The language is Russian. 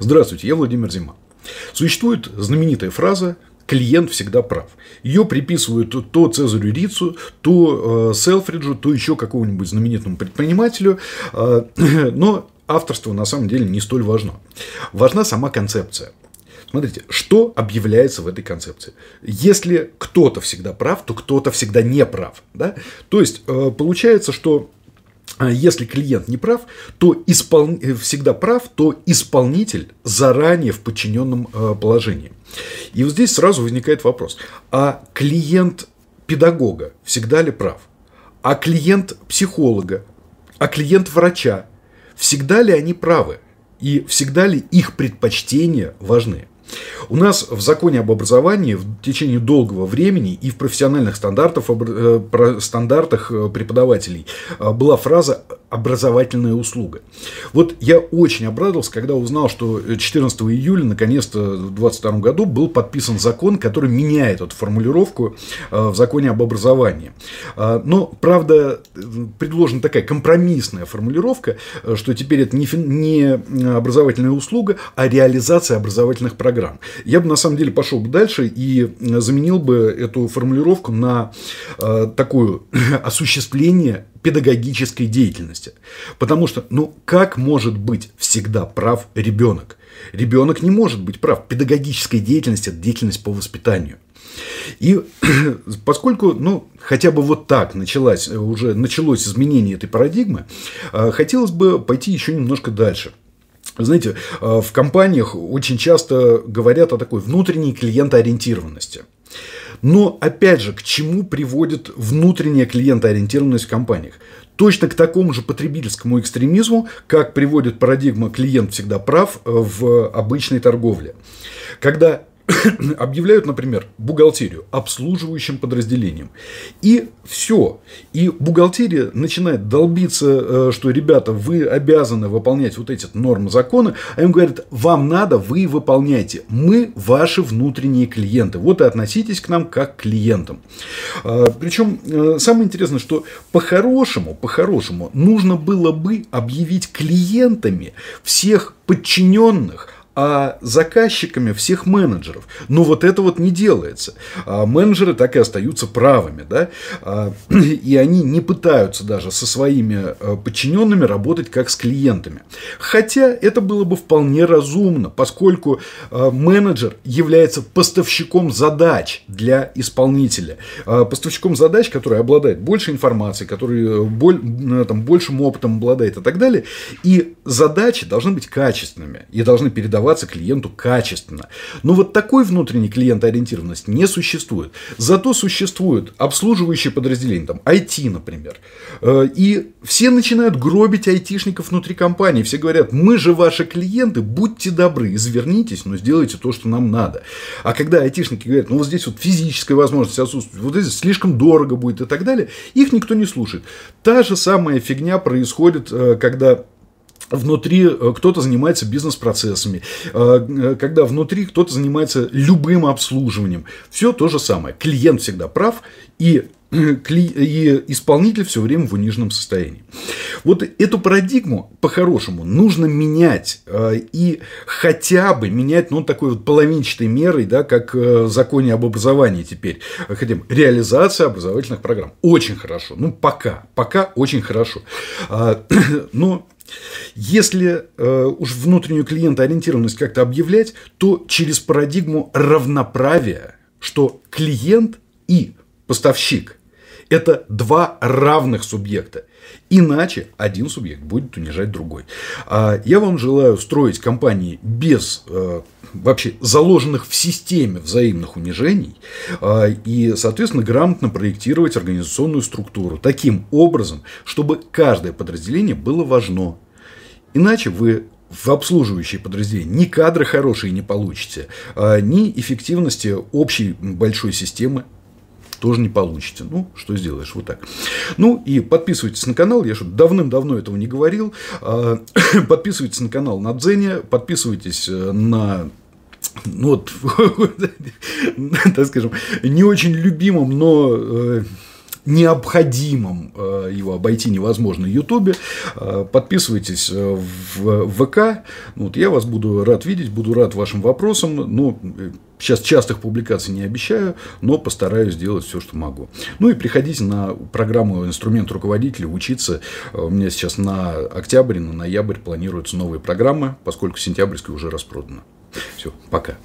Здравствуйте, я Владимир Зима. Существует знаменитая фраза клиент всегда прав. Ее приписывают то Цезарю Рицу, то э, Селфриджу, то еще какому-нибудь знаменитому предпринимателю. Э, но авторство на самом деле не столь важно. Важна сама концепция. Смотрите, что объявляется в этой концепции? Если кто-то всегда прав, то кто-то всегда не прав. Да? То есть, э, получается, что если клиент не прав, то испол... Э, всегда прав, то исполнитель заранее в подчиненном положении. И вот здесь сразу возникает вопрос, а клиент педагога всегда ли прав? А клиент психолога? А клиент врача? Всегда ли они правы? И всегда ли их предпочтения важны? У нас в законе об образовании в течение долгого времени и в профессиональных стандартах, э, стандартах э, преподавателей э, была фраза «образовательная услуга». Вот я очень обрадовался, когда узнал, что 14 июля, наконец-то в 2022 году, был подписан закон, который меняет эту формулировку в законе об образовании. Но, правда, предложена такая компромиссная формулировка, что теперь это не образовательная услуга, а реализация образовательных программ. Я бы на самом деле пошел бы дальше и заменил бы эту формулировку на э, такое осуществление педагогической деятельности. Потому что, ну, как может быть всегда прав ребенок? Ребенок не может быть прав. Педагогическая деятельность – это деятельность по воспитанию. И поскольку, ну, хотя бы вот так началось, уже началось изменение этой парадигмы, э, хотелось бы пойти еще немножко дальше – знаете, э, в компаниях очень часто говорят о такой внутренней клиентоориентированности. Но, опять же, к чему приводит внутренняя клиентоориентированность в компаниях? Точно к такому же потребительскому экстремизму, как приводит парадигма «клиент всегда прав» в обычной торговле. Когда объявляют, например, бухгалтерию обслуживающим подразделением. И все. И бухгалтерия начинает долбиться, э, что, ребята, вы обязаны выполнять вот эти нормы закона, а им говорят, вам надо, вы выполняйте. Мы ваши внутренние клиенты. Вот и относитесь к нам как к клиентам. А, Причем э, самое интересное, что по-хорошему, по-хорошему нужно было бы объявить клиентами всех подчиненных, а заказчиками всех менеджеров. Но вот это вот не делается. А менеджеры так и остаются правыми. Да? А, и они не пытаются даже со своими а, подчиненными работать как с клиентами. Хотя это было бы вполне разумно, поскольку а, менеджер является поставщиком задач для исполнителя. Поставщиком задач, который обладает больше информации, который боль, там, большим опытом обладает и так далее. И задачи должны быть качественными и должны передаваться продаваться клиенту качественно. Но вот такой внутренней клиентоориентированности не существует. Зато существует обслуживающие подразделения, там, IT, например. Э, и все начинают гробить айтишников внутри компании. Все говорят, мы же ваши клиенты, будьте добры, извернитесь, но сделайте то, что нам надо. А когда айтишники говорят, ну вот здесь вот физическая возможность отсутствует, вот здесь слишком дорого будет и так далее, их никто не слушает. Та же самая фигня происходит, э, когда внутри э, кто-то занимается бизнес-процессами, э, э, когда внутри кто-то занимается любым обслуживанием. Все то же самое. Клиент всегда прав, и и исполнитель все время в униженном состоянии. Вот эту парадигму по-хорошему нужно менять и хотя бы менять, ну, такой вот половинчатой мерой, да, как в законе об образовании теперь. Хотим реализация образовательных программ. Очень хорошо. Ну, пока. Пока очень хорошо. А, но если э, уж внутреннюю клиентоориентированность как-то объявлять, то через парадигму равноправия, что клиент и поставщик – это два равных субъекта. Иначе один субъект будет унижать другой. А я вам желаю строить компании без э, вообще заложенных в системе взаимных унижений э, и, соответственно, грамотно проектировать организационную структуру таким образом, чтобы каждое подразделение было важно. Иначе вы в обслуживающие подразделения ни кадры хорошие не получите, а ни эффективности общей большой системы тоже не получите. Ну, что сделаешь, вот так. Ну, и подписывайтесь на канал, я что давным-давно этого не говорил. А, подписывайтесь на канал на Дзене, подписывайтесь э, на ну, вот, так скажем, не очень любимом, но э, необходимом, э, его обойти невозможно, Ютубе. Э, подписывайтесь в ВК. Вот я вас буду рад видеть, буду рад вашим вопросам. Ну, Сейчас частых публикаций не обещаю, но постараюсь сделать все, что могу. Ну и приходите на программу «Инструмент руководителя» учиться. У меня сейчас на октябрь, на ноябрь планируются новые программы, поскольку сентябрьская уже распродана. Все, пока.